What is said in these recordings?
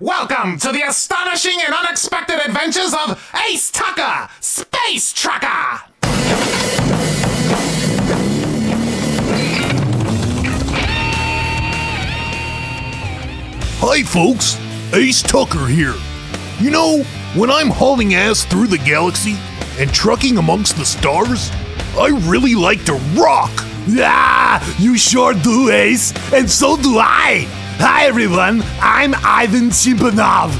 Welcome to the astonishing and unexpected adventures of Ace Tucker, Space Trucker! Hi, folks. Ace Tucker here. You know, when I'm hauling ass through the galaxy and trucking amongst the stars, I really like to rock. Yeah, you sure do, Ace, and so do I. Hi, everyone. I'm Ivan Chimpanov.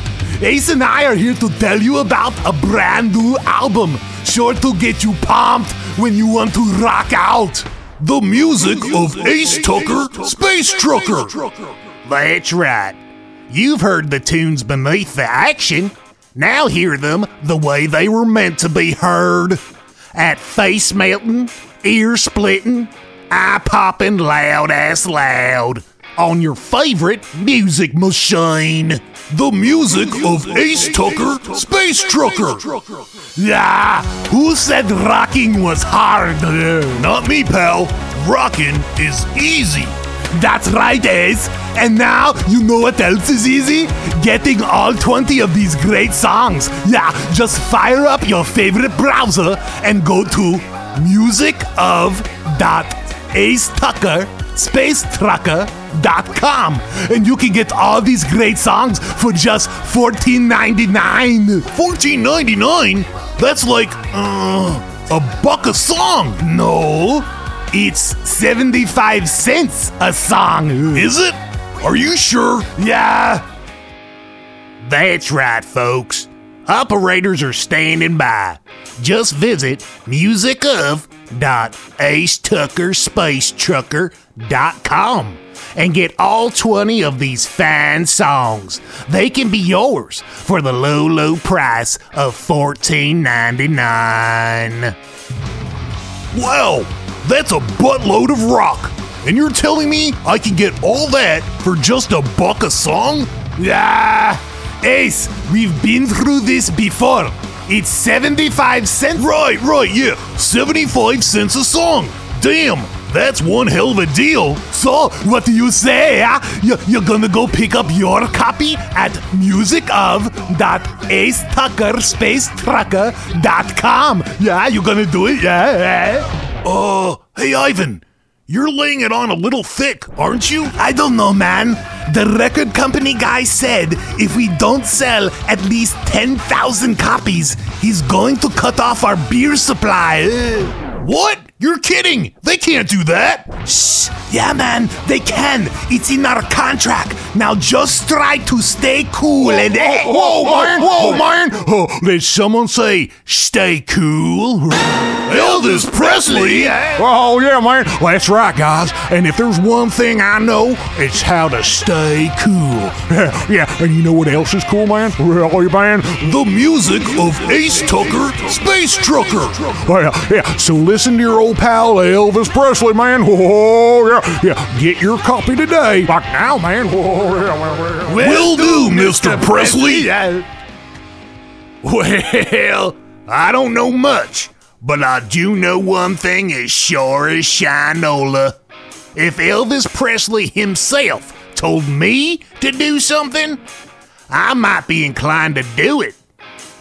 Ace and I are here to tell you about a brand new album, sure to get you pumped when you want to rock out. The music of Ace Tucker, Space Trucker. That's right. You've heard the tunes beneath the action. Now hear them the way they were meant to be heard. At face melting, ear splitting, eye popping, loud ass loud. On your favorite music machine. The music of Ace Tucker, Space Trucker. Yeah, who said rocking was hard? Not me, pal. Rocking is easy. That's right, Ace. And now you know what else is easy? Getting all 20 of these great songs. Yeah, just fire up your favorite browser and go to music.acetucker.spaceTrucker.com and you can get all these great songs for just $14.99. $14.99? That's like, uh, a buck a song. No. It's 75 cents a song. Is it? Are you sure? Yeah. That's right, folks. Operators are standing by. Just visit musicof.acetuckerspacetrucker.com and get all 20 of these fine songs. They can be yours for the low, low price of $14.99. Wow, that's a buttload of rock. And you're telling me I can get all that for just a buck a song? Yeah, Ace, we've been through this before. It's 75 cents. Right, right, yeah. 75 cents a song. Damn, that's one hell of a deal. So, what do you say? You, you're gonna go pick up your copy at musicof.acetuckerspacetrucker.com. Yeah, you're gonna do it? Yeah. Uh, hey, Ivan. You're laying it on a little thick, aren't you? I don't know, man. The record company guy said if we don't sell at least 10,000 copies, he's going to cut off our beer supply. What? You're kidding! They can't do that! Shh! Yeah, man, they can! It's in our contract! Now just try to stay cool and. Whoa, man! Whoa, man! Oh, did someone say, stay cool? Elvis Presley! Oh, yeah, man. That's right, guys. And if there's one thing I know, it's how to stay cool. Yeah, yeah. And you know what else is cool, man? Really, man? The music of Ace Tucker, Space Trucker. Oh, yeah, yeah. So listen to your old pal Elvis Presley, man. Oh, yeah, yeah. Get your copy today. Like now, man. Oh, yeah. Will do, Mr. Presley. Well, I don't know much, but I do know one thing as sure as Shinola. If Elvis Presley himself told me to do something, I might be inclined to do it.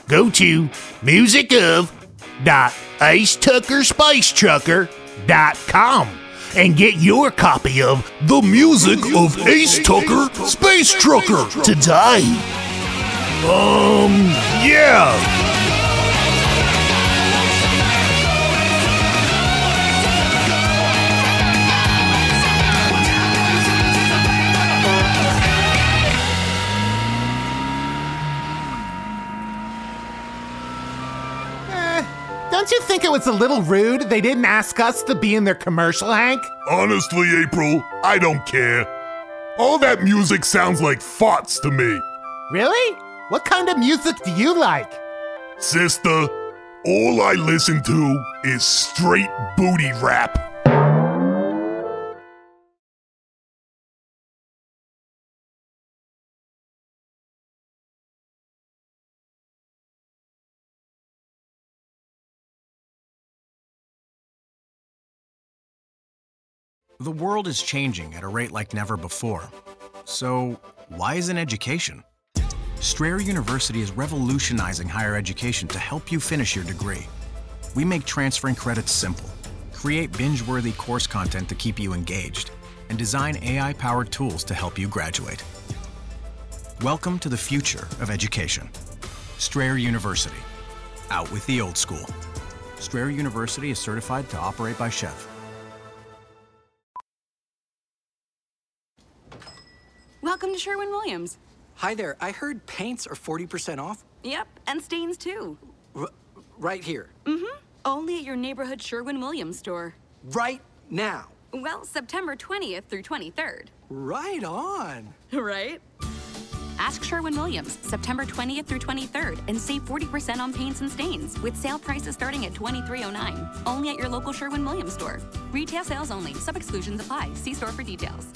Go to musicof.acetuckerspacetrucker.com and get your copy of The Music of Ace Tucker Space Trucker today. Um, yeah. Don't you think it was a little rude they didn't ask us to be in their commercial, Hank? Honestly, April, I don't care. All that music sounds like farts to me. Really? What kind of music do you like? Sister, all I listen to is straight booty rap. The world is changing at a rate like never before. So, why isn't education? Strayer University is revolutionizing higher education to help you finish your degree. We make transferring credits simple, create binge worthy course content to keep you engaged, and design AI powered tools to help you graduate. Welcome to the future of education. Strayer University. Out with the old school. Strayer University is certified to operate by SCHEV. To Sherwin Williams. Hi there. I heard paints are 40% off. Yep, and stains too. R- right here. Mm-hmm. Only at your neighborhood Sherwin Williams store. Right now. Well, September 20th through 23rd. Right on. Right? Ask Sherwin Williams, September 20th through 23rd, and save 40% on paints and stains with sale prices starting at $23.09. Only at your local Sherwin Williams store. Retail sales only. Sub exclusions apply. See store for details.